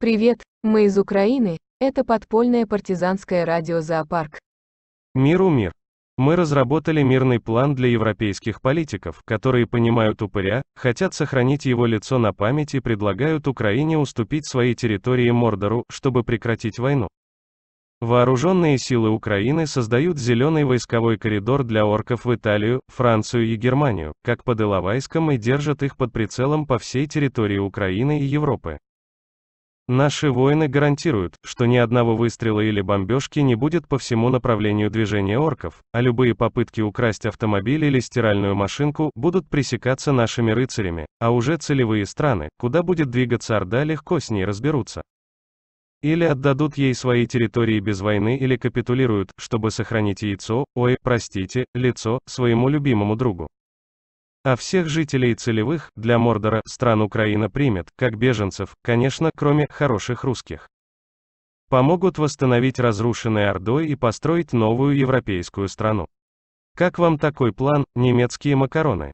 Привет, мы из Украины, это подпольное партизанское радио «Зоопарк». Миру мир. Мы разработали мирный план для европейских политиков, которые понимают упыря, хотят сохранить его лицо на память и предлагают Украине уступить свои территории Мордору, чтобы прекратить войну. Вооруженные силы Украины создают зеленый войсковой коридор для орков в Италию, Францию и Германию, как под Иловайском и держат их под прицелом по всей территории Украины и Европы. Наши воины гарантируют, что ни одного выстрела или бомбежки не будет по всему направлению движения орков, а любые попытки украсть автомобиль или стиральную машинку будут пресекаться нашими рыцарями, а уже целевые страны, куда будет двигаться Орда легко с ней разберутся. Или отдадут ей свои территории без войны или капитулируют, чтобы сохранить яйцо, ой, простите, лицо, своему любимому другу. А всех жителей целевых, для Мордора, стран Украина примет, как беженцев, конечно, кроме хороших русских. Помогут восстановить разрушенное Ордой и построить новую европейскую страну. Как вам такой план, немецкие макароны?